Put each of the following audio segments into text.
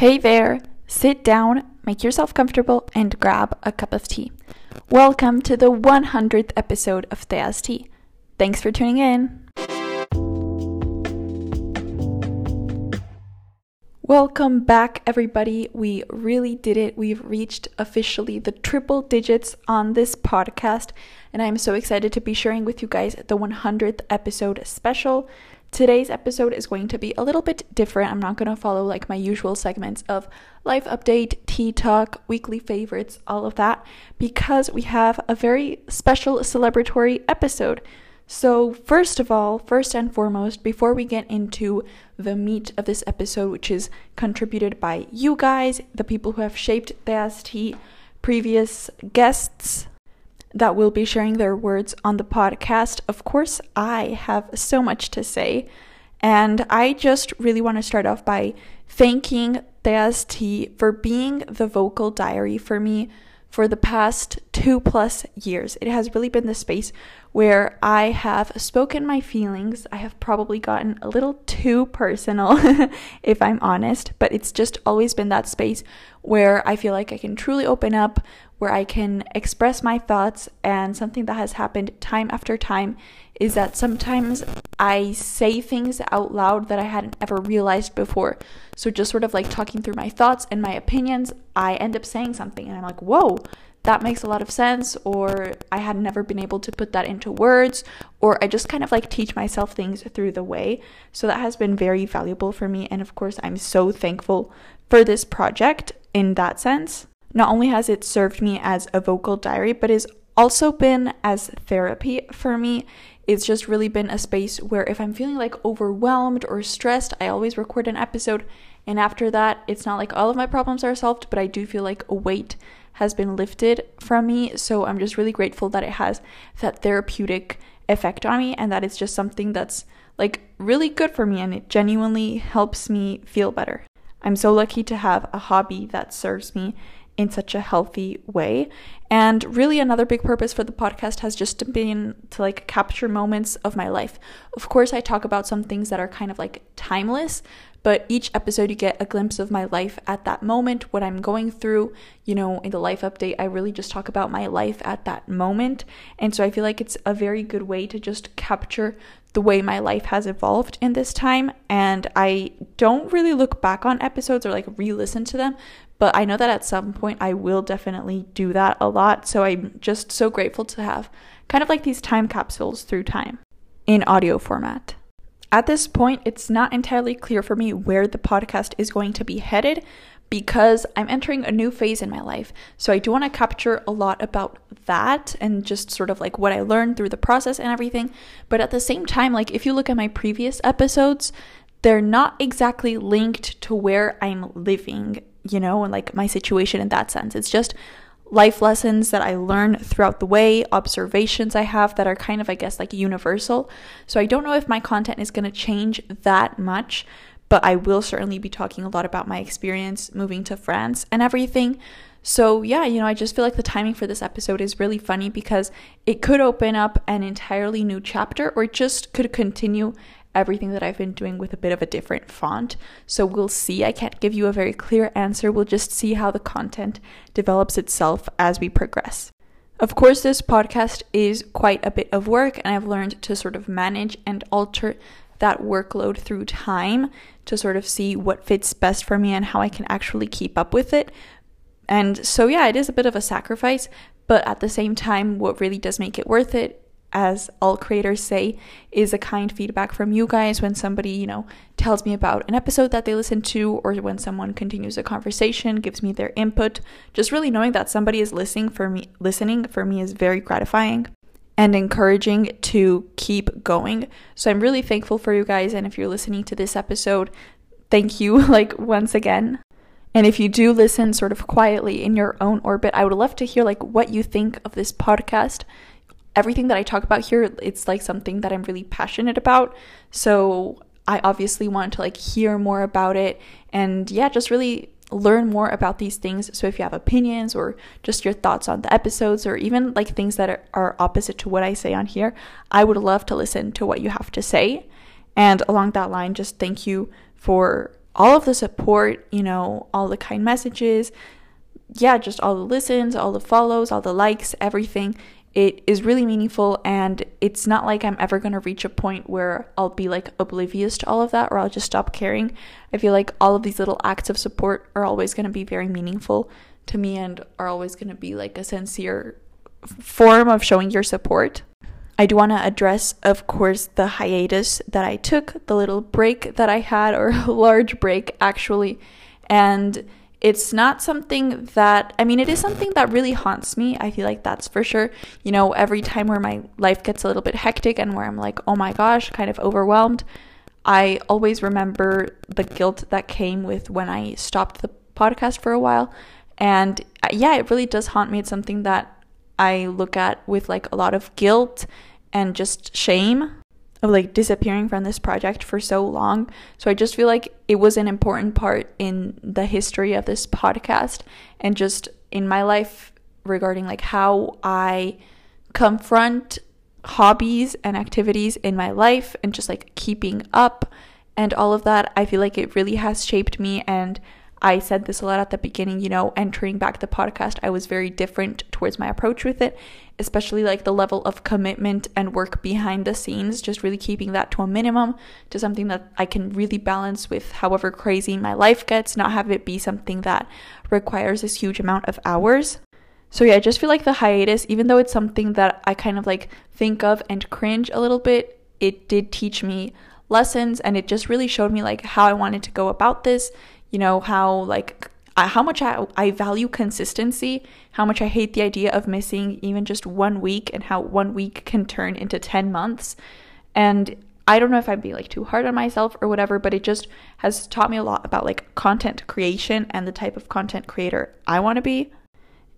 Hey there, sit down, make yourself comfortable, and grab a cup of tea. Welcome to the 100th episode of Thea's Tea. Thanks for tuning in. Welcome back, everybody. We really did it. We've reached officially the triple digits on this podcast, and I'm so excited to be sharing with you guys the 100th episode special. Today's episode is going to be a little bit different. I'm not going to follow like my usual segments of life update, tea talk, weekly favorites, all of that, because we have a very special celebratory episode. So, first of all, first and foremost, before we get into the meat of this episode, which is contributed by you guys, the people who have shaped Thea's Tea, previous guests, that will be sharing their words on the podcast. Of course, I have so much to say, and I just really want to start off by thanking Tea for being the vocal diary for me for the past two plus years. It has really been the space where I have spoken my feelings. I have probably gotten a little too personal, if I'm honest, but it's just always been that space where I feel like I can truly open up, where I can express my thoughts. And something that has happened time after time is that sometimes I say things out loud that I hadn't ever realized before. So, just sort of like talking through my thoughts and my opinions, I end up saying something, and I'm like, whoa, that makes a lot of sense, or I had never been able to put that into words, or I just kind of like teach myself things through the way. So, that has been very valuable for me. And of course, I'm so thankful for this project in that sense. Not only has it served me as a vocal diary, but has also been as therapy for me. It's just really been a space where if I'm feeling like overwhelmed or stressed, I always record an episode. And after that, it's not like all of my problems are solved, but I do feel like a weight has been lifted from me. So I'm just really grateful that it has that therapeutic effect on me and that it's just something that's like really good for me and it genuinely helps me feel better. I'm so lucky to have a hobby that serves me in such a healthy way. And really, another big purpose for the podcast has just been to like capture moments of my life. Of course, I talk about some things that are kind of like timeless, but each episode you get a glimpse of my life at that moment, what I'm going through. You know, in the life update, I really just talk about my life at that moment. And so I feel like it's a very good way to just capture the way my life has evolved in this time. And I don't really look back on episodes or like re listen to them, but I know that at some point I will definitely do that a lot. So I'm just so grateful to have kind of like these time capsules through time in audio format. At this point, it's not entirely clear for me where the podcast is going to be headed because I'm entering a new phase in my life. So I do want to capture a lot about that and just sort of like what I learned through the process and everything. But at the same time, like if you look at my previous episodes, they're not exactly linked to where I'm living, you know, and like my situation in that sense. It's just life lessons that I learn throughout the way, observations I have that are kind of, I guess, like universal. So I don't know if my content is going to change that much, but I will certainly be talking a lot about my experience moving to France and everything. So, yeah, you know, I just feel like the timing for this episode is really funny because it could open up an entirely new chapter or just could continue everything that I've been doing with a bit of a different font. So we'll see. I can't give you a very clear answer. We'll just see how the content develops itself as we progress. Of course, this podcast is quite a bit of work, and I've learned to sort of manage and alter that workload through time to sort of see what fits best for me and how I can actually keep up with it. And so, yeah, it is a bit of a sacrifice, but at the same time, what really does make it worth it as all creators say, is a kind feedback from you guys when somebody, you know, tells me about an episode that they listened to, or when someone continues a conversation, gives me their input. Just really knowing that somebody is listening for me, listening for me is very gratifying and encouraging to keep going. So I'm really thankful for you guys. And if you're listening to this episode, thank you, like, once again. And if you do listen sort of quietly in your own orbit, I would love to hear like what you think of this podcast everything that I talk about here, it's like something that I'm really passionate about. So I obviously want to like hear more about it and yeah, just really learn more about these things. So if you have opinions or just your thoughts on the episodes or even like things that are, are opposite to what I say on here, I would love to listen to what you have to say. And along that line, just thank you for all of the support, you know, all the kind messages, yeah, just all the listens, all the follows, all the likes, everything. It is really meaningful, and it's not like I'm ever gonna reach a point where I'll be like oblivious to all of that or I'll just stop caring. I feel like all of these little acts of support are always gonna be very meaningful to me and are always gonna be like a sincere form of showing your support. I do want to address, of course, the hiatus that I took, the little break that I had, or a large break actually. And it's not something that, I mean, it is something that really haunts me. I feel like that's for sure. You know, every time where my life gets a little bit hectic and where I'm like, oh my gosh, kind of overwhelmed, I always remember the guilt that came with when I stopped the podcast for a while. And uh, yeah, it really does haunt me. It's something that I look at with like a lot of guilt and just shame of like disappearing from this project for so long. So I just feel like it was an important part in the history of this podcast and just in my life regarding like how I confront hobbies and activities in my life and just like keeping up and all of that. I feel like it really has shaped me and I said this a lot at the beginning, you know, entering back the podcast, I was very different towards my approach with it, especially like the level of commitment and work behind the scenes, just really keeping that to a minimum, to something that I can really balance with however crazy my life gets, not have it be something that requires this huge amount of hours. So yeah, I just feel like the hiatus, even though it's something that I kind of like think of and cringe a little bit, it did teach me lessons and it just really showed me like how I wanted to go about this you know, how like how much I, I value consistency, how much I hate the idea of missing even just one week, and how one week can turn into 10 months. And I don't know if I'd be like too hard on myself or whatever, but it just has taught me a lot about like content creation and the type of content creator I want to be.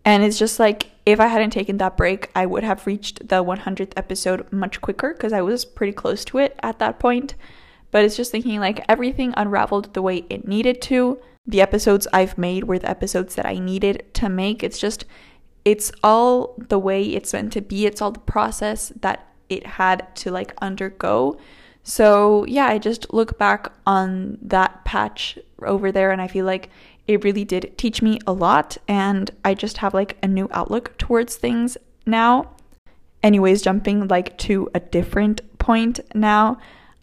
And it's just like if I hadn't taken that break, I would have reached the 100th episode much quicker because I was pretty close to it at that point but it's just thinking like everything unraveled the way it needed to. The episodes I've made were the episodes that I needed to make. It's just, it's all the way it's meant to be. It's all the process that it had to like undergo. So, yeah, I just look back on that patch over there and I feel like it really did teach me a lot. And I just have like a new outlook towards things now. Anyways, jumping like to a different point now.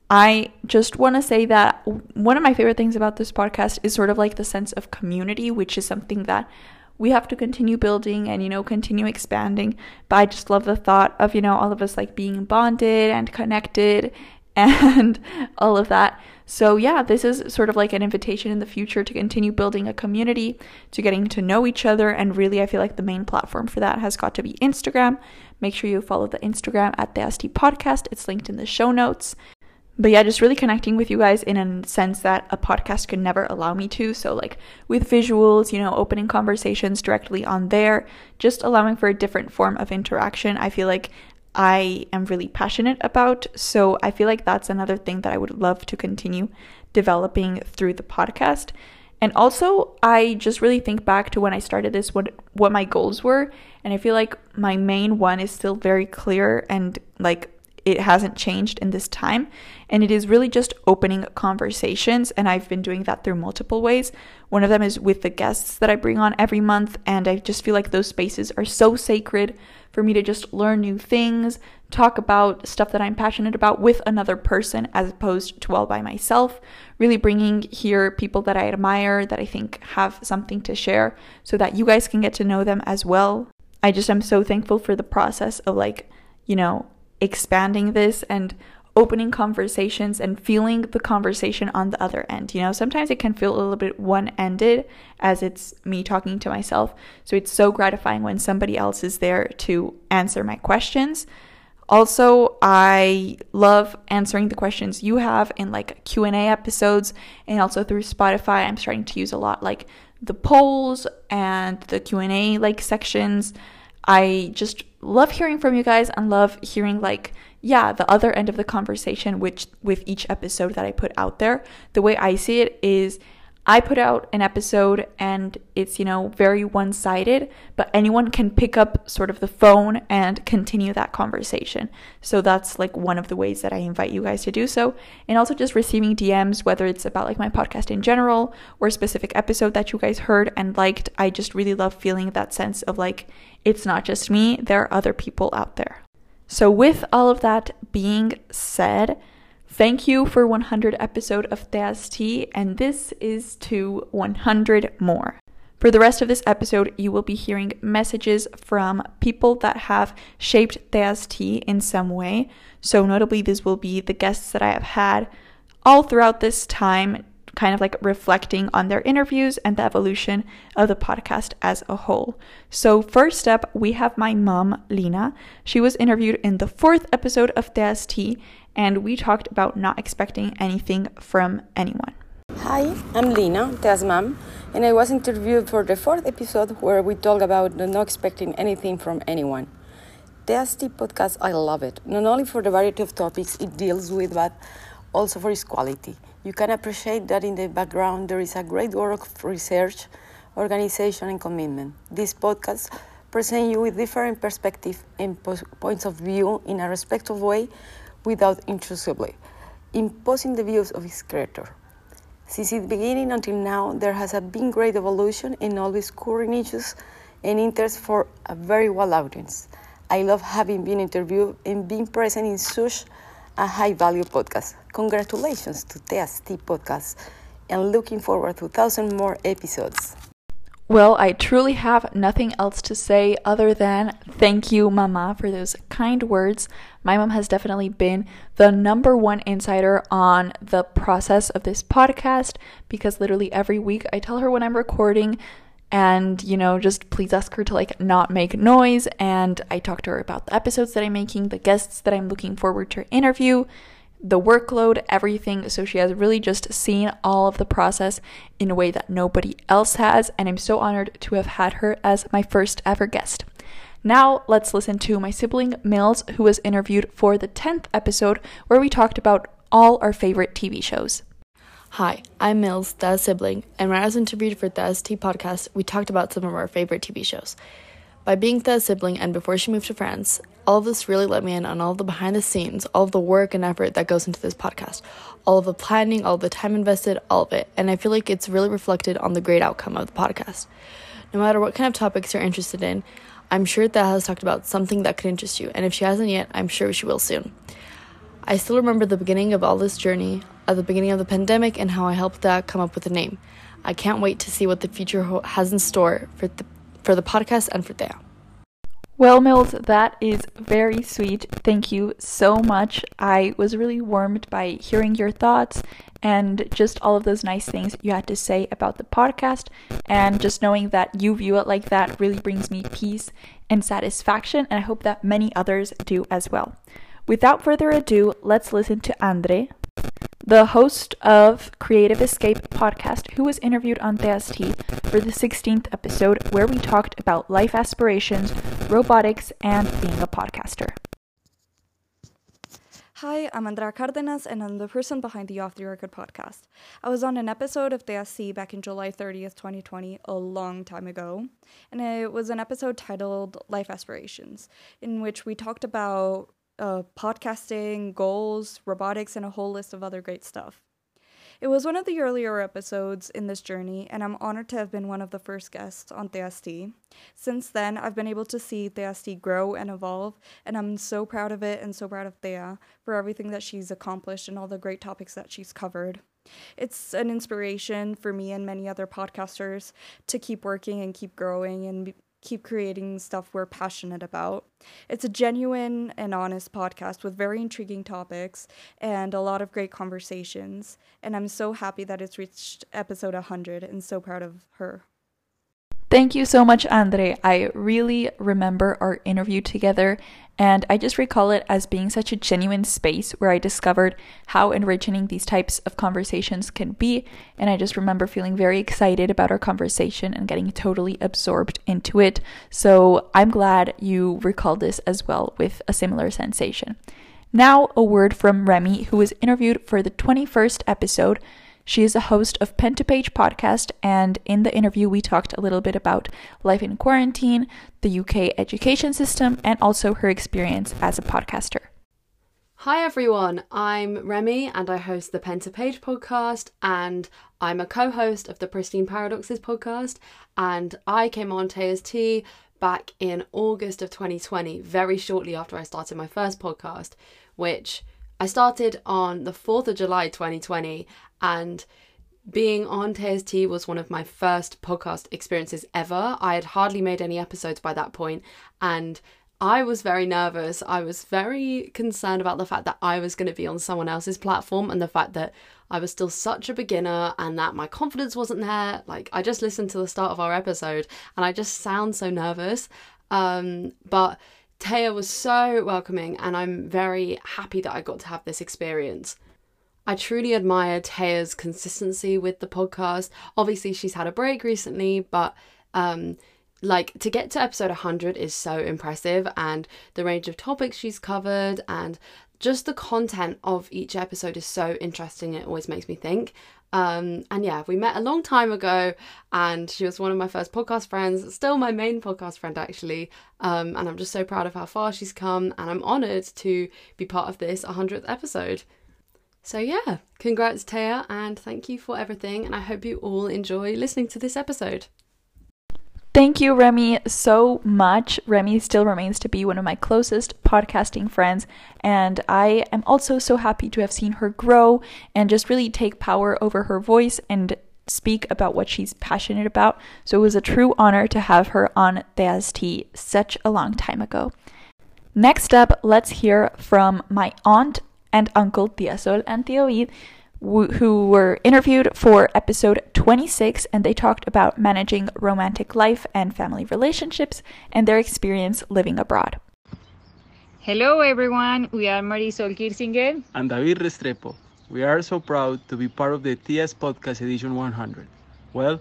I just want to say that one of my favorite things about this podcast is sort of like the sense of community, which is something that we have to continue building and, you know, continue expanding. But I just love the thought of, you know, all of us like being bonded and connected and all of that. So, yeah, this is sort of like an invitation in the future to continue building a community, to getting to know each other. And really, I feel like the main platform for that has got to be Instagram. Make sure you follow the Instagram at the ST Podcast. It's linked in the show notes but yeah, just really connecting with you guys in a sense that a podcast could never allow me to. So, like with visuals, you know, opening conversations directly on there, just allowing for a different form of interaction. I feel like I am really passionate about. So, I feel like that's another thing that I would love to continue developing through the podcast. And also, I just really think back to when I started this, what what my goals were, and I feel like my main one is still very clear and like it hasn't changed in this time. And it is really just opening conversations. And I've been doing that through multiple ways. One of them is with the guests that I bring on every month. And I just feel like those spaces are so sacred for me to just learn new things, talk about stuff that I'm passionate about with another person as opposed to all by myself. Really bringing here people that I admire, that I think have something to share, so that you guys can get to know them as well. I just am so thankful for the process of like, you know, expanding this and opening conversations and feeling the conversation on the other end. You know, sometimes it can feel a little bit one ended as it's me talking to myself. So it's so gratifying when somebody else is there to answer my questions. Also, I love answering the questions you have in like Q&A episodes and also through Spotify. I'm starting to use a lot like the polls and the Q&A like sections. I just love hearing from you guys and love hearing like yeah, the other end of the conversation which with each episode that I put out there. The way I see it is I put out an episode and it's, you know, very one sided, but anyone can pick up sort of the phone and continue that conversation. So that's like one of the ways that I invite you guys to do so. And also just receiving DMs, whether it's about like my podcast in general or a specific episode that you guys heard and liked. I just really love feeling that sense of like, it's not just me, there are other people out there. So, with all of that being said, Thank you for 100 episode of TST, and this is to 100 more. For the rest of this episode, you will be hearing messages from people that have shaped TST in some way. So, notably, this will be the guests that I have had all throughout this time, kind of like reflecting on their interviews and the evolution of the podcast as a whole. So, first up, we have my mom, Lina. She was interviewed in the fourth episode of TST, and we talked about not expecting anything from anyone. Hi, I'm Lina, Thea's mom, and I was interviewed for the fourth episode where we talk about not expecting anything from anyone. Thea's Tea podcast, I love it, not only for the variety of topics it deals with, but also for its quality. You can appreciate that in the background there is a great work of research, organization, and commitment. This podcast presents you with different perspectives and points of view in a respectful way without intrusively imposing the views of its creator. Since its beginning until now, there has been great evolution in always current issues and interest for a very wide audience. I love having been interviewed and being present in such a high value podcast. Congratulations to TST Podcast and looking forward to 1,000 more episodes. Well, I truly have nothing else to say other than thank you, Mama, for those kind words. My mom has definitely been the number one insider on the process of this podcast because literally every week I tell her when I'm recording and you know just please ask her to like not make noise and I talk to her about the episodes that I'm making, the guests that I'm looking forward to interview the workload, everything. So she has really just seen all of the process in a way that nobody else has. And I'm so honored to have had her as my first ever guest. Now, let's listen to my sibling Mills, who was interviewed for the 10th episode, where we talked about all our favorite TV shows. Hi, I'm Mills, Thea's sibling, and when I was interviewed for Thea's Tea podcast, we talked about some of our favorite TV shows. By being Thea's sibling and before she moved to France, all of this really let me in on all the behind the scenes, all of the work and effort that goes into this podcast, all of the planning, all the time invested, all of it. And I feel like it's really reflected on the great outcome of the podcast. No matter what kind of topics you're interested in, I'm sure Thea has talked about something that could interest you, and if she hasn't yet, I'm sure she will soon. I still remember the beginning of all this journey, at the beginning of the pandemic, and how I helped Thea come up with a name. I can't wait to see what the future has in store for the for the podcast and for Thea. Well, Mills, that is very sweet. Thank you so much. I was really warmed by hearing your thoughts and just all of those nice things you had to say about the podcast. And just knowing that you view it like that really brings me peace and satisfaction. And I hope that many others do as well. Without further ado, let's listen to Andre, the host of Creative Escape podcast, who was interviewed on TST for the 16th episode, where we talked about life aspirations, robotics, and being a podcaster. Hi, I'm Andrea Cardenas, and I'm the person behind the Off the Record podcast. I was on an episode of TST back in July 30th, 2020, a long time ago, and it was an episode titled Life Aspirations, in which we talked about uh, podcasting, goals, robotics, and a whole list of other great stuff. It was one of the earlier episodes in this journey, and I'm honored to have been one of the first guests on TST. Since then, I've been able to see TST grow and evolve, and I'm so proud of it and so proud of Thea for everything that she's accomplished and all the great topics that she's covered. It's an inspiration for me and many other podcasters to keep working and keep growing and keep creating stuff we're passionate about. It's a genuine and honest podcast with very intriguing topics and a lot of great conversations. And I'm so happy that it's reached episode 100 and so proud of her. Thank you so much, Andre. I really remember our interview together, and I just recall it as being such a genuine space where I discovered how enriching these types of conversations can be. And I just remember feeling very excited about our conversation and getting totally absorbed into it. So I'm glad you recalled this as well with a similar sensation. Now, a word from Remy, who was interviewed for the 21st episode She is a host of Pen to Page podcast, and in the interview, we talked a little bit about life in quarantine, the UK education system, and also her experience as a podcaster. Hi everyone, I'm Remy and I host the Pen to Page podcast and I'm a co-host of the Pristine Paradoxes podcast and I came on Thea's Tea back in August of 2020, very shortly after I started my first podcast, which I started on the 4th of July 2020 and being on Tea was one of my first podcast experiences ever. I had hardly made any episodes by that point and I was very nervous. I was very concerned about the fact that I was going to be on someone else's platform and the fact that I was still such a beginner and that my confidence wasn't there. Like, I just listened to the start of our episode and I just sound so nervous. Um, but Taya was so welcoming and I'm very happy that I got to have this experience. I truly admire Taya's consistency with the podcast. Obviously, she's had a break recently, but um, like to get to episode 100 is so impressive and the range of topics she's covered and just the content of each episode is so interesting it always makes me think um, and yeah we met a long time ago and she was one of my first podcast friends still my main podcast friend actually. Um, and i'm just so proud of how far she's come and i'm honored to be part of this 100th episode. So yeah congrats taya and thank you for everything and i hope you all enjoy listening to this episode Thank you, Remy, so much. Remy still remains to be one of my closest podcasting friends, and I am also so happy to have seen her grow and just really take power over her voice and speak about what she's passionate about. So it was a true honor to have her on Tea such a long time ago. Next up, let's hear from my aunt and uncle Tia Sol and Tio who were interviewed for episode 26 and they talked about managing romantic life and family relationships and their experience living abroad. Hello everyone, we are Marisol Kirsinger and David Restrepo. We are so proud to be part of the TS Podcast Edition 100. Well,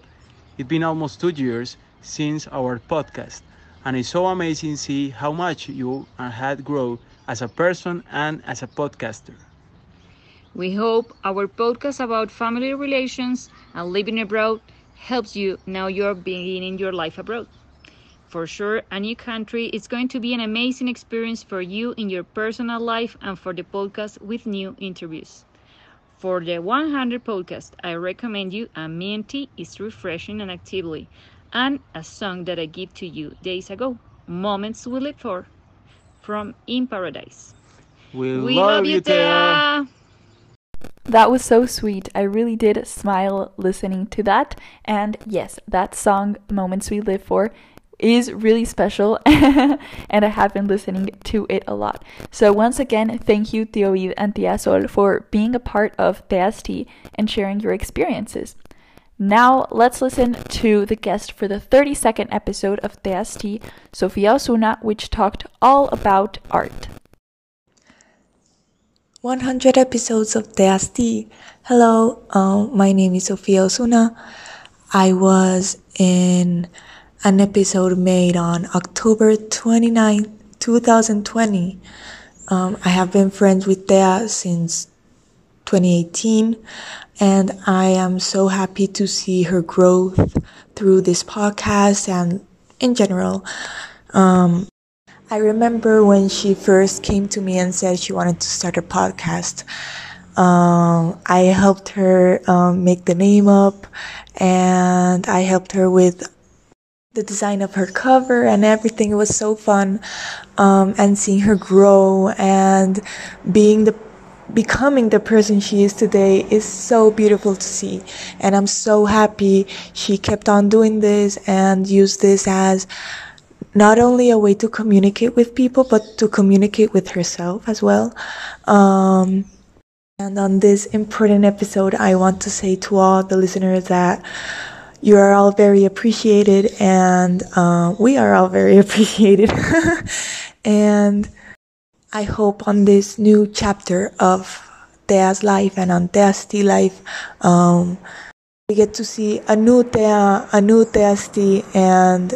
it's been almost two years since our podcast, and it's so amazing to see how much you had grown as a person and as a podcaster. We hope our podcast about family relations and living abroad helps you now you're beginning your life abroad. For sure, a new country is going to be an amazing experience for you in your personal life and for the podcast with new interviews. For the 100 podcast, I recommend you A Tea is refreshing and actively, and a song that I give to you days ago, Moments We Live For, from In Paradise. We, we love, love, you, Tea. That was so sweet. I really did smile listening to that. And yes, that song, Moments We Live For, is really special and I have been listening to it a lot. So once again, thank you Tioid and Tia Sol for being a part of Tea and sharing your experiences. Now let's listen to the guest for the 32nd episode of Tea, Sofia Osuna, which talked all about art. 100 episodes of Tea. Hello, um, my name is Sofia Osuna. I was in an episode made on October 29, 2020. Um, I have been friends with Tea since 2018, and I am so happy to see her growth through this podcast and in general. Um, I remember when she first came to me and said she wanted to start a podcast. Um, I helped her um, make the name up and I helped her with the design of her cover and everything. It was so fun. Um, and seeing her grow and being the becoming the person she is today is so beautiful to see. And I'm so happy she kept on doing this and used this as not only a way to communicate with people, but to communicate with herself as well. Um, and on this important episode, I want to say to all the listeners that you are all very appreciated, and uh, we are all very appreciated. and I hope on this new chapter of Tea's life and on Tea's Tea life, um, we get to see a new Tea, a new Tea's Tea, and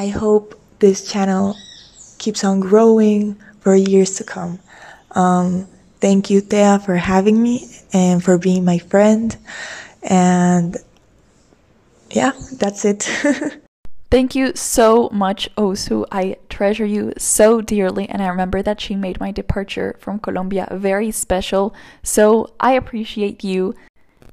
I hope this channel keeps on growing for years to come. Um, thank you, Thea, for having me and for being my friend. And yeah, that's it. Thank you so much, Osu. I treasure you so dearly, and I remember that she made my departure from Colombia very special. So I appreciate you,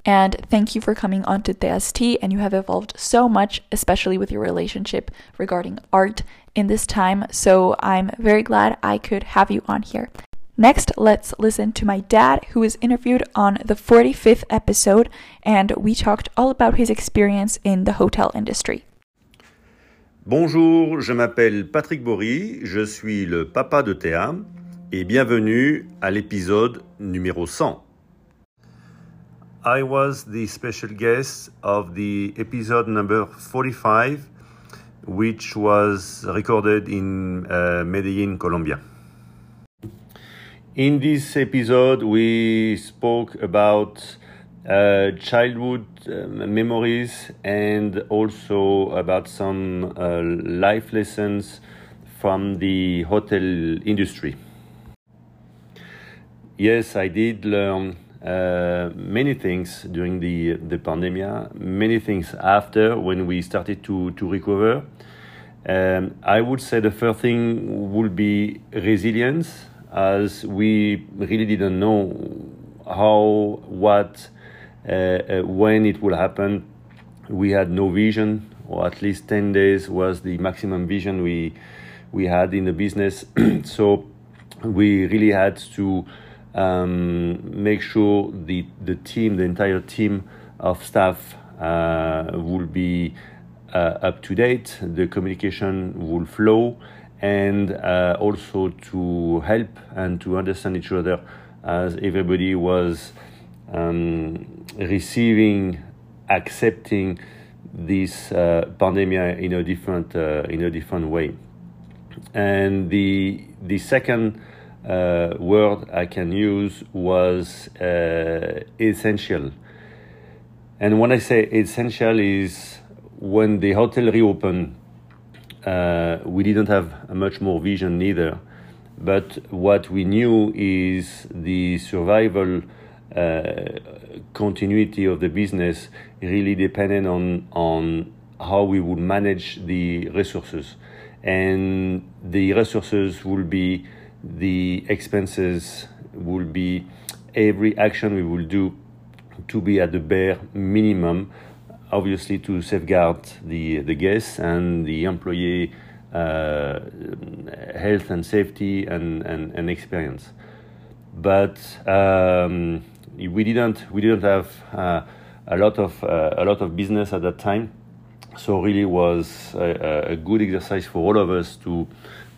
and thank you for coming on to TST. And you have evolved so much, especially with your relationship regarding art in this time. So I'm very glad I could have you on here. Next, let's listen to my dad, who was interviewed on the 45th episode, and we talked all about his experience in the hotel industry. Bonjour, je m'appelle Patrick Bory, je suis le papa de Théa et bienvenue à l'épisode numéro 100. I was the special guest of the episode number 45, which was recorded in uh, Medellin, Colombia. In this episode, we spoke about uh, childhood uh, memories and also about some uh, life lessons from the hotel industry. Yes, I did learn uh, many things during the the pandemic, many things after when we started to to recover. Um, I would say the first thing would be resilience, as we really didn't know how what uh, uh, when it would happen. We had no vision, or at least 10 days was the maximum vision we, we had in the business. so we really had to um, make sure the, the team, the entire team of staff, uh, will be uh, up to date, the communication will flow, and uh, also to help and to understand each other as everybody was um, receiving, accepting this uh, pandemic in a different uh, in a different way. And the the second uh, word I can use was uh, essential. And when I say essential is when the hotel reopened, uh, we didn't have much more vision neither. But what we knew is the survival uh, continuity of the business really depended on on how we would manage the resources, and the resources will be the expenses will be every action we will do to be at the bare minimum, obviously to safeguard the the guests and the employee uh, health and safety and, and, and experience. But um, we didn't we didn't have uh, a lot of uh, a lot of business at that time, so really was a, a, good exercise for all of us to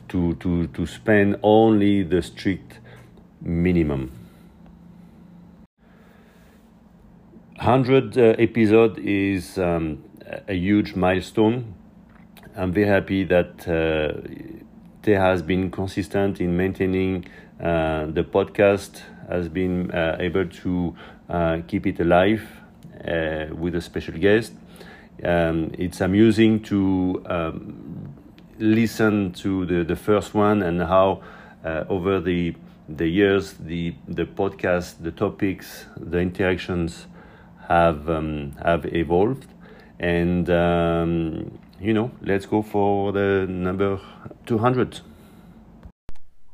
to to to spend only the strict minimum. Hundred uh, episode is um, a huge milestone. I'm very happy that uh, Thea has been consistent in maintaining uh, the podcast has been uh, able to uh, keep it alive uh, with a special guest. Um, it's amusing to um, listen to the, the first one and how over the the years the the podcast the topics the interactions have um, have evolved. And um, you know let's go for the number 200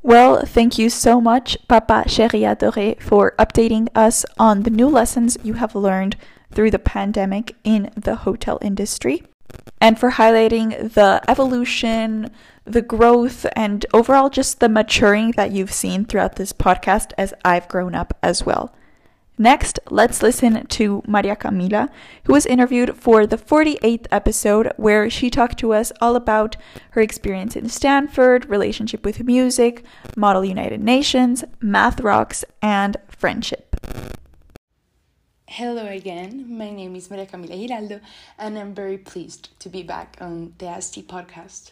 well, thank you so much, Papa Chéri Adoré, for updating us on the new lessons you have learned through the pandemic in the hotel industry and for highlighting the evolution, the growth, and overall just the maturing that you've seen throughout this podcast as I've grown up as well. Next, let's listen to Maria Camila, who was interviewed for the 48th episode, where she talked to us all about her experience in Stanford, relationship with music, Model United Nations, Math Rocks, and friendship. Hello again, my name is Maria Camila Giraldo, and I'm very pleased to be back on the ST podcast.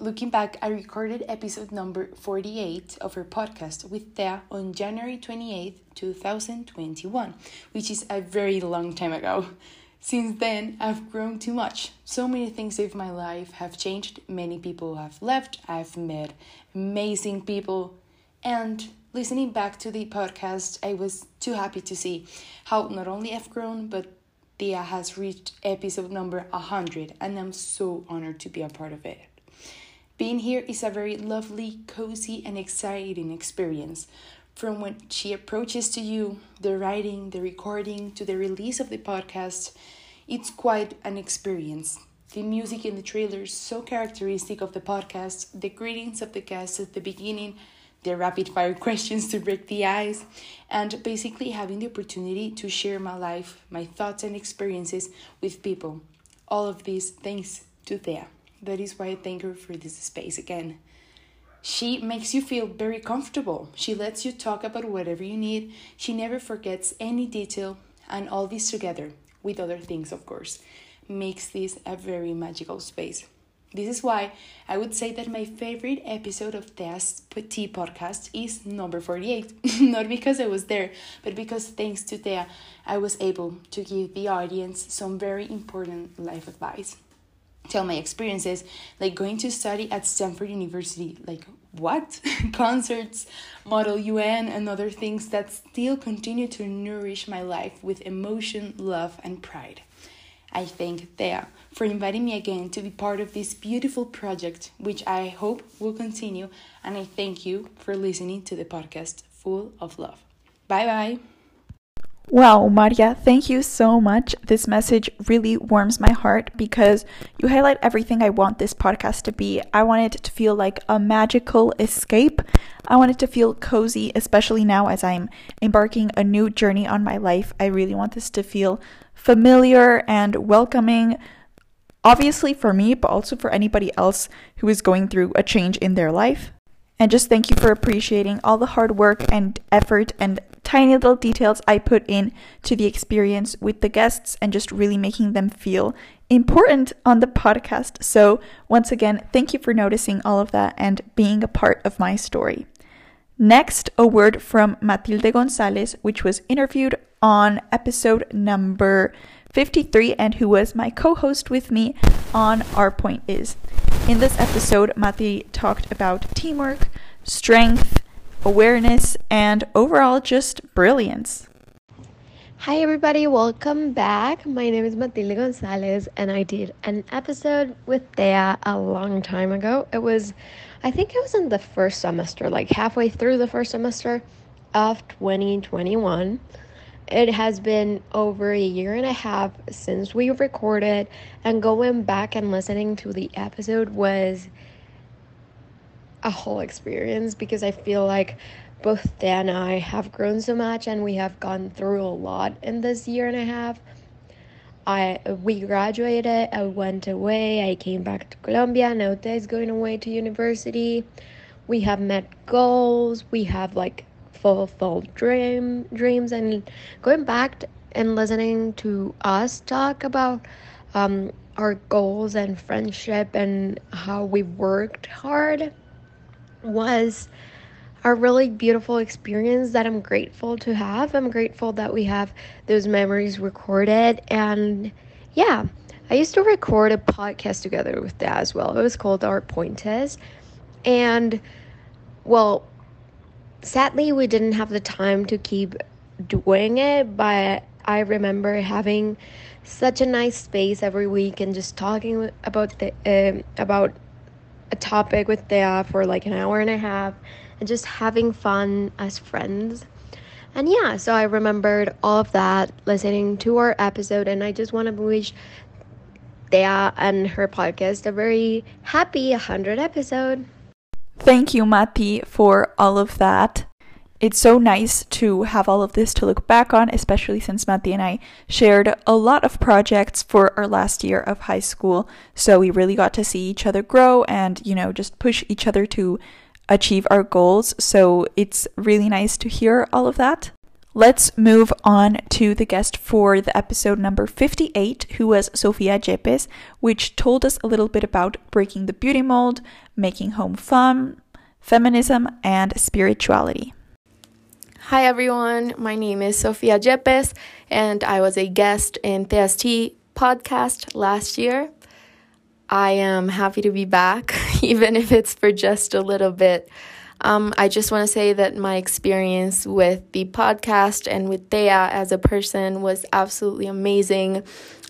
Looking back, I recorded episode number 48 of her podcast with Thea on January 28th, 2021, which is a very long time ago. Since then, I've grown too much. So many things of my life have changed. Many people have left. I've met amazing people. And listening back to the podcast, I was too happy to see how not only I've grown, but Thea has reached episode number 100, and I'm so honored to be a part of it. Being here is a very lovely, cozy, and exciting experience. From when she approaches to you, the writing, the recording, to the release of the podcast, it's quite an experience. The music in the trailer is so characteristic of the podcast, the greetings of the guests at the beginning, the rapid fire questions to break the ice, and basically having the opportunity to share my life, my thoughts, and experiences with people. All of these thanks to Thea. That is why I thank her for this space again. She makes you feel very comfortable. She lets you talk about whatever you need. She never forgets any detail, and all this together, with other things, of course, makes this a very magical space. This is why I would say that my favorite episode of Thea's Tea podcast is number 48. Not because I was there, but because thanks to Thea, I was able to give the audience some very important life advice. Tell my experiences, like going to study at Stanford University, like what? Concerts, Model UN, and other things that still continue to nourish my life with emotion, love, and pride. I thank Thea for inviting me again to be part of this beautiful project, which I hope will continue. And I thank you for listening to the podcast full of love. Bye bye. Wow, Maria, thank you so much. This message really warms my heart because you highlight everything I want this podcast to be. I want it to feel like a magical escape. I want it to feel cozy, especially now as I'm embarking a new journey on my life. I really want this to feel familiar and welcoming, obviously for me, but also for anybody else who is going through a change in their life. And just thank you for appreciating all the hard work and effort and tiny little details I put in to the experience with the guests and just really making them feel important on the podcast. So, once again, thank you for noticing all of that and being a part of my story. Next, a word from Matilde Gonzalez, which was interviewed on episode number 53 and who was my co host with me on Our Point Is. In this episode, Mati talked about teamwork, strength, awareness, and overall just brilliance. Hi, everybody, welcome back. My name is Matilde Gonzalez, and I did an episode with Thea a long time ago. It was, I think it was in the first semester, like halfway through the first semester of 2021. It has been over a year and a half since we recorded, and going back and listening to the episode was a whole experience because I feel like both Dan and I have grown so much and we have gone through a lot in this year and a half. I we graduated, I went away, I came back to Colombia, now is going away to university. We have met goals, we have like fulfilled dream dreams and going back and listening to us talk about um, our goals and friendship and how we worked hard was a really beautiful experience that I'm grateful to have. I'm grateful that we have those memories recorded. And yeah, I used to record a podcast together with Dad as well. It was called Our Point Is. And well, sadly, we didn't have the time to keep doing it, but I remember having such a nice space every week and just talking about the uh, about a topic with Thea for like an hour and a half and just having fun as friends. And yeah, so I remembered all of that listening to our episode, and I just want to wish Thea and her podcast a very happy 100 episode. Thank you, Mati, for all of that. It's so nice to have all of this to look back on, especially since Mati and I shared a lot of projects for our last year of high school. So we really got to see each other grow and, you know, just push each other to achieve our goals. So it's really nice to hear all of that. Let's move on to the guest for the episode number 58, who was Sofia Yepes, which told us a little bit about breaking the beauty mold, making home fun, feminism, and spirituality. Hi everyone, my name is Sofia Yepes, and I was a guest in TST podcast last year. I am happy to be back, even if it's for just a little bit. Um, I just want to say that my experience with the podcast and with Thea as a person was absolutely amazing.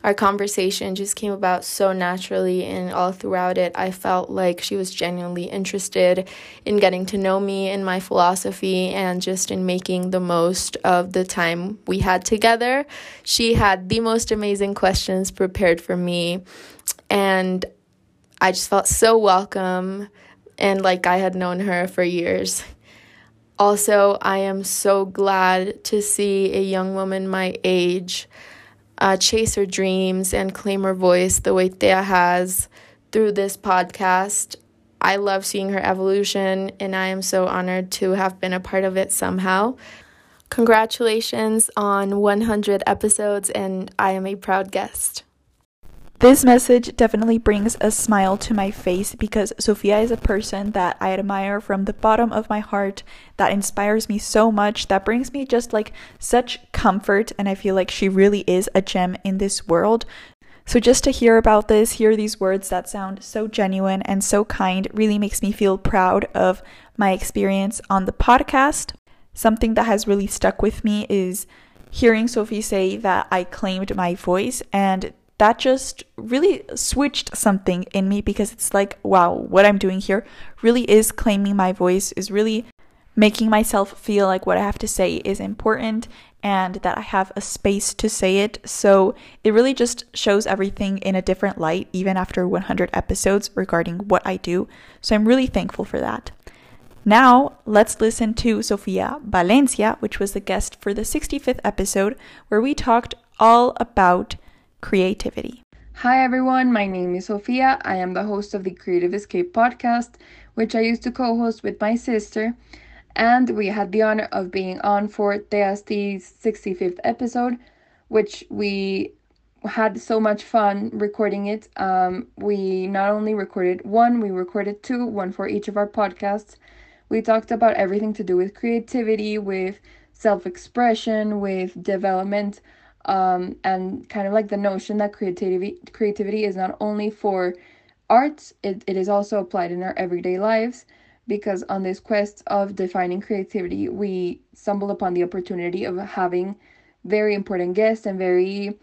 Our conversation just came about so naturally, and all throughout it, I felt like she was genuinely interested in getting to know me and my philosophy and just in making the most of the time we had together. She had the most amazing questions prepared for me, and I just felt so welcome and like I had known her for years. Also, I am so glad to see a young woman my age uh, chase her dreams and claim her voice the way Thea has through this podcast. I love seeing her evolution, and I am so honored to have been a part of it somehow. Congratulations on 100 episodes, and I am a proud guest. This message definitely brings a smile to my face because Sophia is a person that I admire from the bottom of my heart, that inspires me so much, that brings me just like such comfort, and I feel like she really is a gem in this world. So, just to hear about this, hear these words that sound so genuine and so kind, really makes me feel proud of my experience on the podcast. Something that has really stuck with me is hearing Sophie say that I claimed my voice, and that just really switched something in me because it's like, wow, what I'm doing here really is claiming my voice, is really making myself feel like what I have to say is important and that I have a space to say it. So it really just shows everything in a different light, even after 100 episodes regarding what I do. So I'm really thankful for that. Now, let's listen to Sofia Valencia, which was the guest for the 65th episode, where we talked all about creativity. Hi everyone, my name is Sofia. I am the host of the Creative Escape podcast, which I used to co host with my sister. And we had the honor of being on for TST's 65th episode, which we had so much fun recording it. Um, we not only recorded one, we recorded two, one for each of our podcasts. We talked about everything to do with creativity, with self expression, with development um, and kind of like the notion that creativity creativity is not only for arts it, it is also applied in our everyday lives because on this quest of defining creativity we stumbled upon the opportunity of having very important guests and very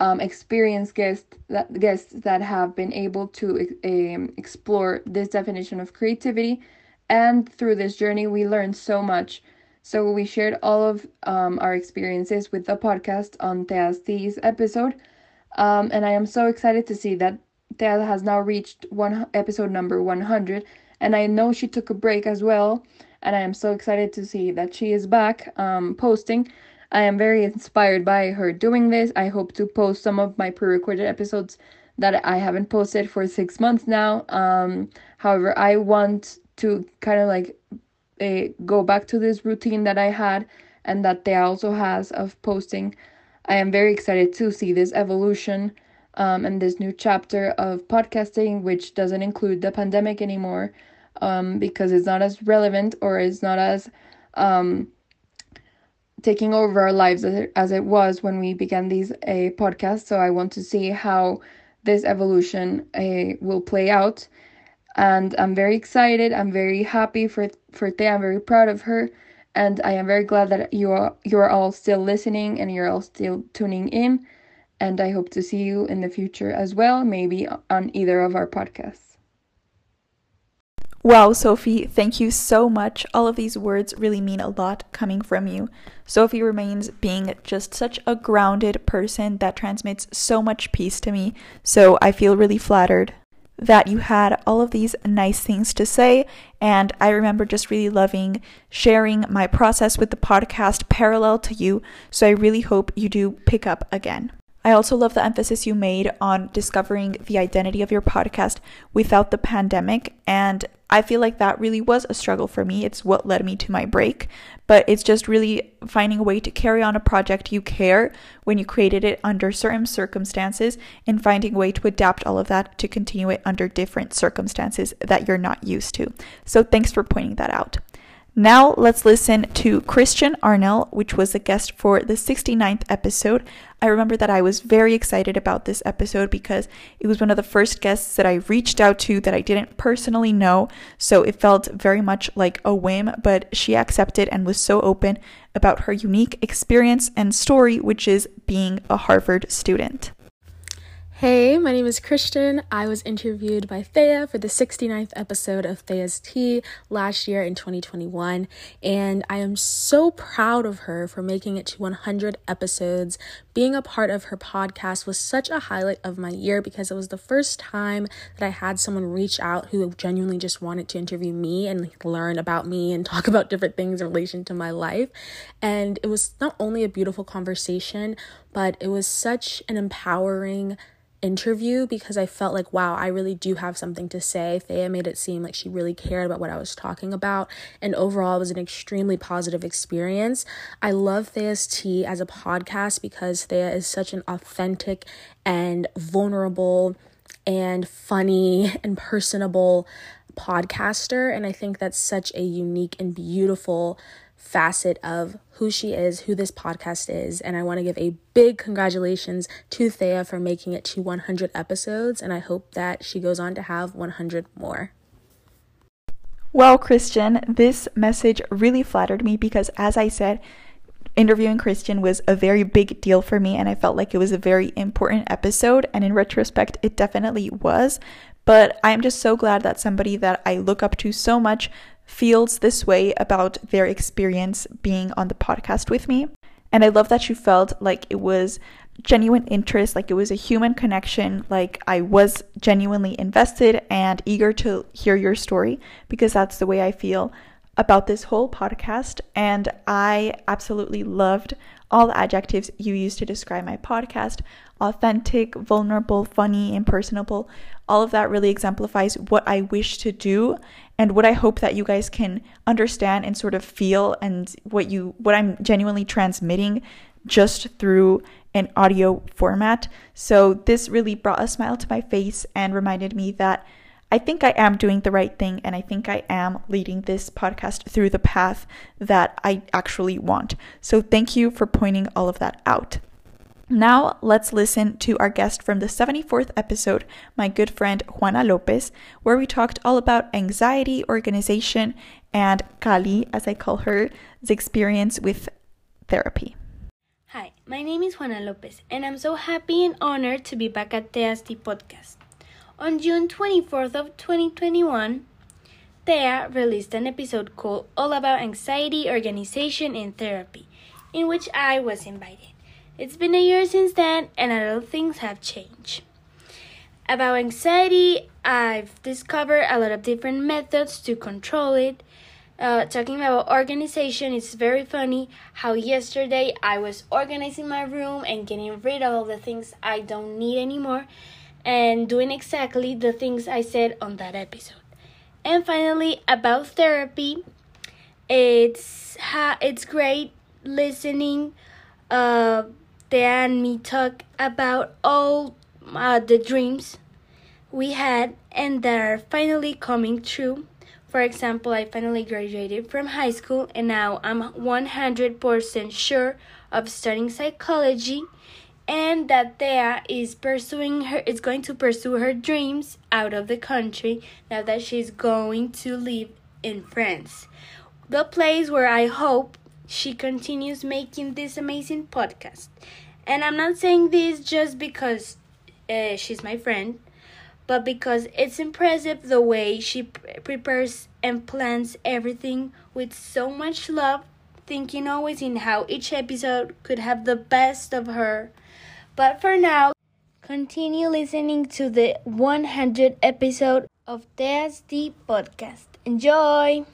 um, experienced guests that guests that have been able to um, explore this definition of creativity. And through this journey we learned so much so we shared all of um, our experiences with the podcast on Thea's episode. Um, and I am so excited to see that Thea has now reached one episode number 100. And I know she took a break as well. And I am so excited to see that she is back um, posting. I am very inspired by her doing this. I hope to post some of my pre recorded episodes that I haven't posted for six months now. Um, however, I want to kind of like uh, go back to this routine that I had and that Thea also has of posting. I am very excited to see this evolution um, and this new chapter of podcasting, which doesn't include the pandemic anymore um, because it's not as relevant or it's not as um, taking over our lives as it, as it was when we began these uh, podcasts. So I want to see how this evolution uh, will play out and I'm very excited. I'm very happy for for Thea. I'm very proud of her, and I am very glad that you are you are all still listening and you're all still tuning in. And I hope to see you in the future as well, maybe on either of our podcasts. Wow, Sophie, thank you so much. All of these words really mean a lot coming from you. Sophie remains being just such a grounded person that transmits so much peace to me, so I feel really flattered that you had all of these nice things to say. And I remember just really loving sharing my process with the podcast parallel to you. So I really hope you do pick up again. I also love the emphasis you made on discovering the identity of your podcast without the pandemic. And I feel like that really was a struggle for me. It's what led me to my break. But it's just really finding a way to carry on a project you care when you created it under certain circumstances and finding a way to adapt all of that to continue it under different circumstances that you're not used to. So thanks for pointing that out. Now let's listen to Christian Arnell, which was a guest for the 69th episode. I remember that I was very excited about this episode because it was one of the first guests that I reached out to that I didn't personally know, so it felt very much like a whim, but she accepted and was so open about her unique experience and story, which is being a Harvard student. Hey, my name is Christian. I was interviewed by Thea for the 69th episode of Thea's Tea last year in 2021, and I am so proud of her for making it to 100 episodes. Being a part of her podcast was such a highlight of my year because it was the first time that I had someone reach out who genuinely just wanted to interview me and learn about me and talk about different things in relation to my life. And it was not only a beautiful conversation, but it was such an empowering interview because I felt like, wow, I really do have something to say. Thea made it seem like she really cared about what I was talking about. And overall, it was an extremely positive experience. I love Thea's Tea as a podcast because Thea is such an authentic and vulnerable and funny and personable podcaster. And I think that's such a unique and beautiful facet of who she is, who this podcast is. And I want to give a big congratulations to Thea for making it to 100 episodes. And I hope that she goes on to have 100 more. Well, Christian, this message really flattered me because, as I said, interviewing Christian was a very big deal for me, and I felt like it was a very important episode. And in retrospect, it definitely was. But I'm just so glad that somebody that I look up to so much feels this way about their experience being on the podcast with me. And I love that you felt like it was genuine interest, like it was a human connection, like I was genuinely invested and eager to hear your story because that's the way I feel about this whole podcast. And I absolutely loved all the adjectives you used to describe my podcast authentic, vulnerable, funny, impersonable. All of that really exemplifies what I wish to do and what I hope that you guys can understand and sort of feel and what you what I'm genuinely transmitting just through an audio format. So this really brought a smile to my face and reminded me that I think I am doing the right thing and I think I am leading this podcast through the path that I actually want. So thank you for pointing all of that out. Now, let's listen to our guest from the 74th episode, my good friend Juana Lopez, where we talked all about anxiety, organization, and Kali, as I call her, the experience with therapy. Hi, my name is Juana Lopez, and I'm so happy and honored to be back at TST Podcast. On June 24th of 2021, Thea released an episode called All About Anxiety, Organization, and Therapy, in which I was invited. It's been a year since then, and a lot of things have changed. About anxiety, I've discovered a lot of different methods to control it. Uh, talking about organization, it's very funny how yesterday I was organizing my room and getting rid of all the things I don't need anymore and doing exactly the things I said on that episode. And finally, about therapy, it's ha- it's great listening uh and me talk about all uh, the dreams we had and that are finally coming true. For example, I finally graduated from high school and now I'm 100% sure of studying psychology and that Thea is pursuing her is going to pursue her dreams out of the country now that she's going to live in France. The place where I hope she continues making this amazing podcast. And I'm not saying this just because uh, she's my friend, but because it's impressive the way she pre- prepares and plans everything with so much love, thinking always in how each episode could have the best of her. But for now, continue listening to the 100 episode of TST podcast. Enjoy!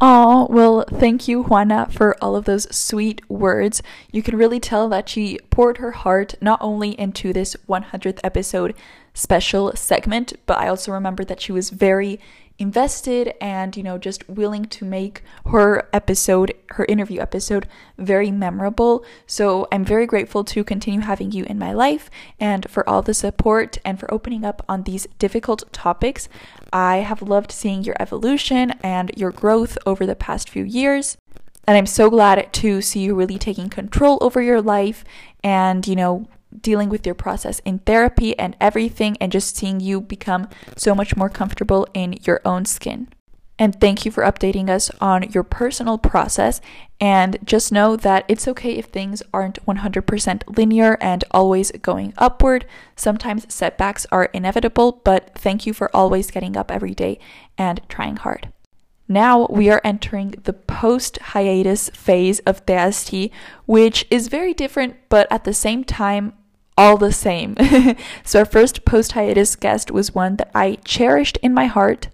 Oh, well, thank you, Juana, for all of those sweet words. You can really tell that she poured her heart not only into this 100th episode special segment, but I also remember that she was very invested and, you know, just willing to make her episode, her interview episode, very memorable. So I'm very grateful to continue having you in my life and for all the support and for opening up on these difficult topics. I have loved seeing your evolution and your growth over the past few years. And I'm so glad to see you really taking control over your life and, you know, dealing with your process in therapy and everything, and just seeing you become so much more comfortable in your own skin. And thank you for updating us on your personal process. And just know that it's okay if things aren't 100% linear and always going upward. Sometimes setbacks are inevitable, but thank you for always getting up every day and trying hard. Now we are entering the post hiatus phase of TST, which is very different, but at the same time, all the same. so, our first post hiatus guest was one that I cherished in my heart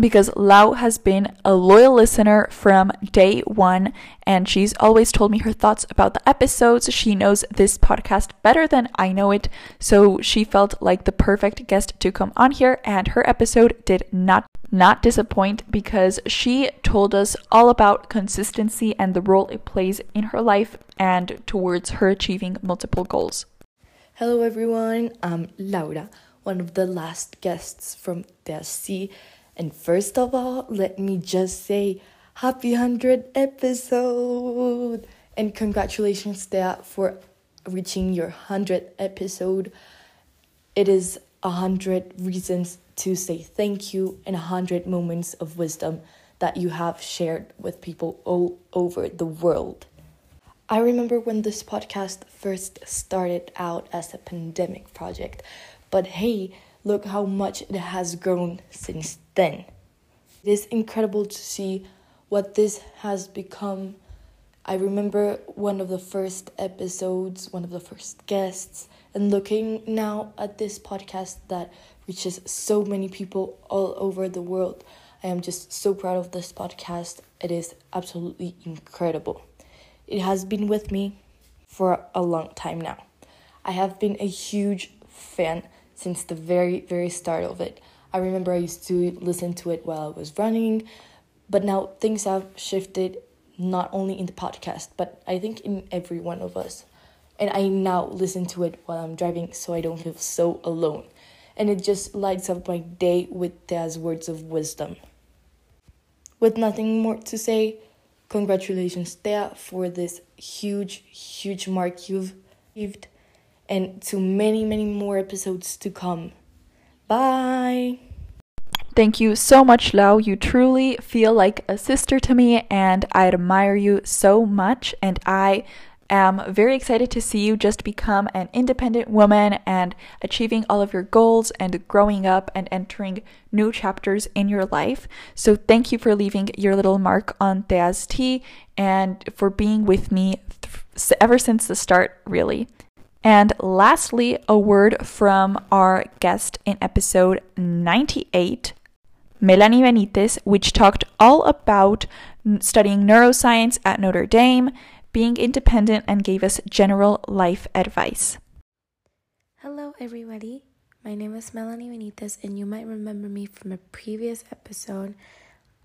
because Lau has been a loyal listener from day one, and she's always told me her thoughts about the episodes. She knows this podcast better than I know it, so she felt like the perfect guest to come on here, and her episode did not not disappoint because she told us all about consistency and the role it plays in her life and towards her achieving multiple goals. Hello everyone, I'm Laura, one of the last guests from TST and first of all, let me just say happy 100 episode and congratulations Thea for reaching your 100th episode. It is a hundred reasons to say thank you and a hundred moments of wisdom that you have shared with people all over the world. I remember when this podcast first started out as a pandemic project, but hey, look how much it has grown since then. It is incredible to see what this has become. I remember one of the first episodes, one of the first guests, and looking now at this podcast that reaches so many people all over the world. I am just so proud of this podcast. It is absolutely incredible. It has been with me for a long time now. I have been a huge fan since the very, very start of it. I remember I used to listen to it while I was running, but now things have shifted not only in the podcast, but I think in every one of us. And I now listen to it while I'm driving so I don't feel so alone. And it just lights up my day with Thea's words of wisdom. With nothing more to say, congratulations, Thea, for this huge, huge mark you've achieved and to many, many more episodes to come. Bye! Thank you so much, Lau. You truly feel like a sister to me, and I admire you so much. And I am very excited to see you just become an independent woman and achieving all of your goals and growing up and entering new chapters in your life. So, thank you for leaving your little mark on TST and for being with me th- ever since the start, really. And lastly, a word from our guest in episode 98, Melanie Benitez, which talked all about studying neuroscience at Notre Dame, being independent, and gave us general life advice. Hello, everybody. My name is Melanie Benitez, and you might remember me from a previous episode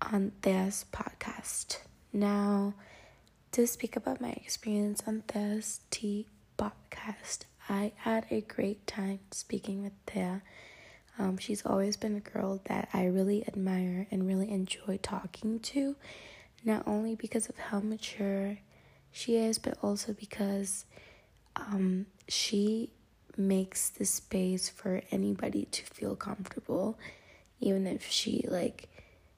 on this podcast. Now, to speak about my experience on this T podcast. I had a great time speaking with Thea. Um, she's always been a girl that I really admire and really enjoy talking to, not only because of how mature she is, but also because um, she makes the space for anybody to feel comfortable, even if she like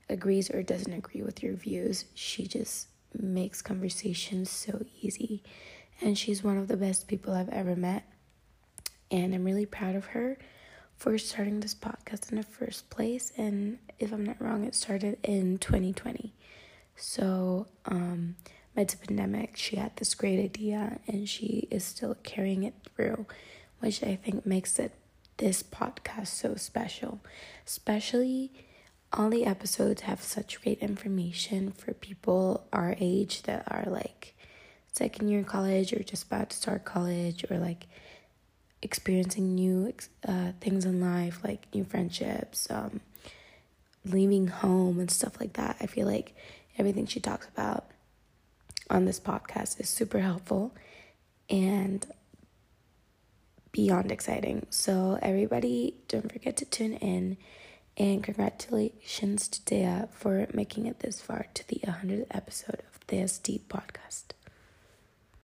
agrees or doesn't agree with your views. She just makes conversations so easy and she's one of the best people I've ever met. And I'm really proud of her for starting this podcast in the first place. And if I'm not wrong, it started in 2020. So, um, amidst a pandemic, she had this great idea and she is still carrying it through, which I think makes it this podcast so special. Especially all the episodes have such great information for people our age that are like second year in college or just about to start college or like experiencing new uh, things in life like new friendships um, leaving home and stuff like that. I feel like everything she talks about on this podcast is super helpful and beyond exciting. So, everybody, don't forget to tune in. And congratulations to Thea for making it this far to the 100th episode of this Deep Podcast.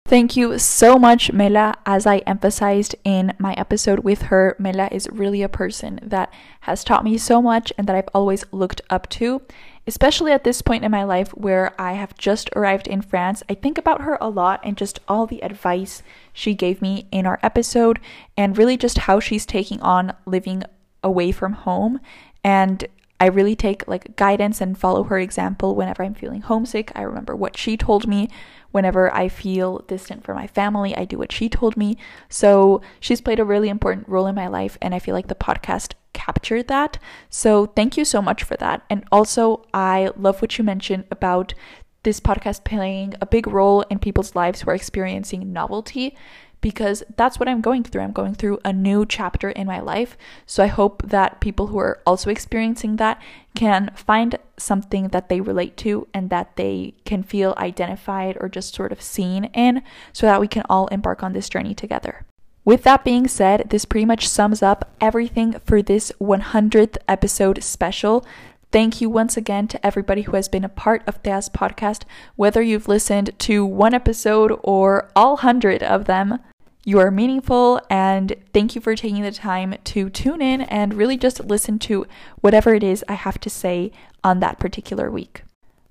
Thank you so much, Mela. As I emphasized in my episode with her, Mela is really a person that has taught me so much and that I've always looked up to, especially at this point in my life where I have just arrived in France. I think about her a lot and just all the advice she gave me in our episode, and really just how she's taking on living away from home. And I really take like guidance and follow her example whenever I'm feeling homesick. I remember what she told me Whenever I feel distant from my family, I do what she told me. So she's played a really important role in my life, and I feel like the podcast captured that. So thank you so much for that. And also, I love what you mentioned about this podcast playing a big role in people's lives who are experiencing novelty because that's what I'm going through. I'm going through a new chapter in my life. So I hope that people who are also experiencing that can find something that they relate to and that they can feel identified or just sort of seen in so that we can all embark on this journey together. With that being said, this pretty much sums up everything for this 100th episode special. Thank you once again to everybody who has been a part of Thea's podcast, whether you've listened to one episode or all hundred of them. You are meaningful, and thank you for taking the time to tune in and really just listen to whatever it is I have to say on that particular week.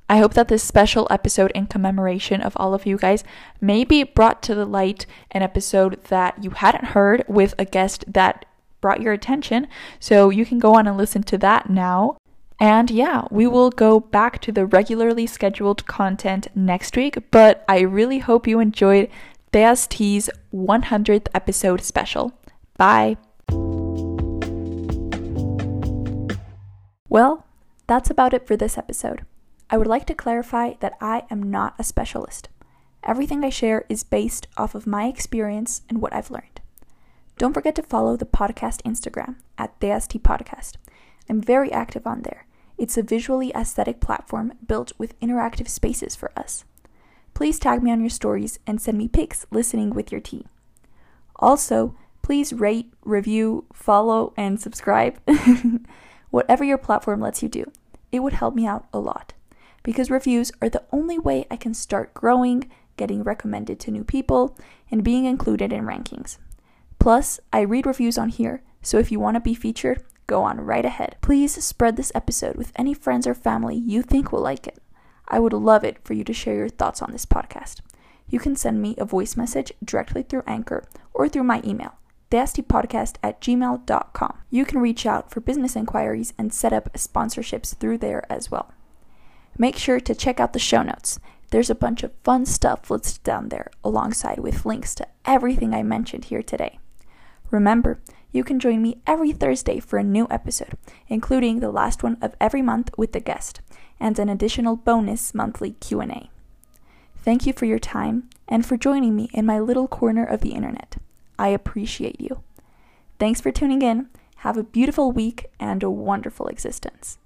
I hope that this special episode in commemoration of all of you guys maybe brought to the light an episode that you hadn't heard with a guest that brought your attention. So you can go on and listen to that now. And yeah, we will go back to the regularly scheduled content next week, but I really hope you enjoyed Thea's Tea's 100th episode special. Bye! Well, that's about it for this episode. I would like to clarify that I am not a specialist. Everything I share is based off of my experience and what I've learned. Don't forget to follow the podcast Instagram at TST Podcast. I'm very active on there. It's a visually aesthetic platform built with interactive spaces for us please tag me on your stories and send me pics listening with your tea. Also, please rate, review, follow, and subscribe. Whatever your platform lets you do, it would help me out a lot. Because reviews are the only way I can start growing, getting recommended to new people, and being included in rankings. Plus, I read reviews on here, so if you want to be featured, go on right ahead. Please spread this episode with any friends or family you think will like it. I would love it for you to share your thoughts on this podcast. You can send me a voice message directly through Anchor or through my email, theastypodcast at gmail.com. You can reach out for business inquiries and set up sponsorships through there as well. Make sure to check out the show notes. There's a bunch of fun stuff listed down there, alongside with links to everything I mentioned here today. Remember, you can join me every Thursday for a new episode, including the last one of every month with the guest and an additional bonus monthly Q&A. Thank you for your time and for joining me in my little corner of the internet. I appreciate you. Thanks for tuning in. Have a beautiful week and a wonderful existence.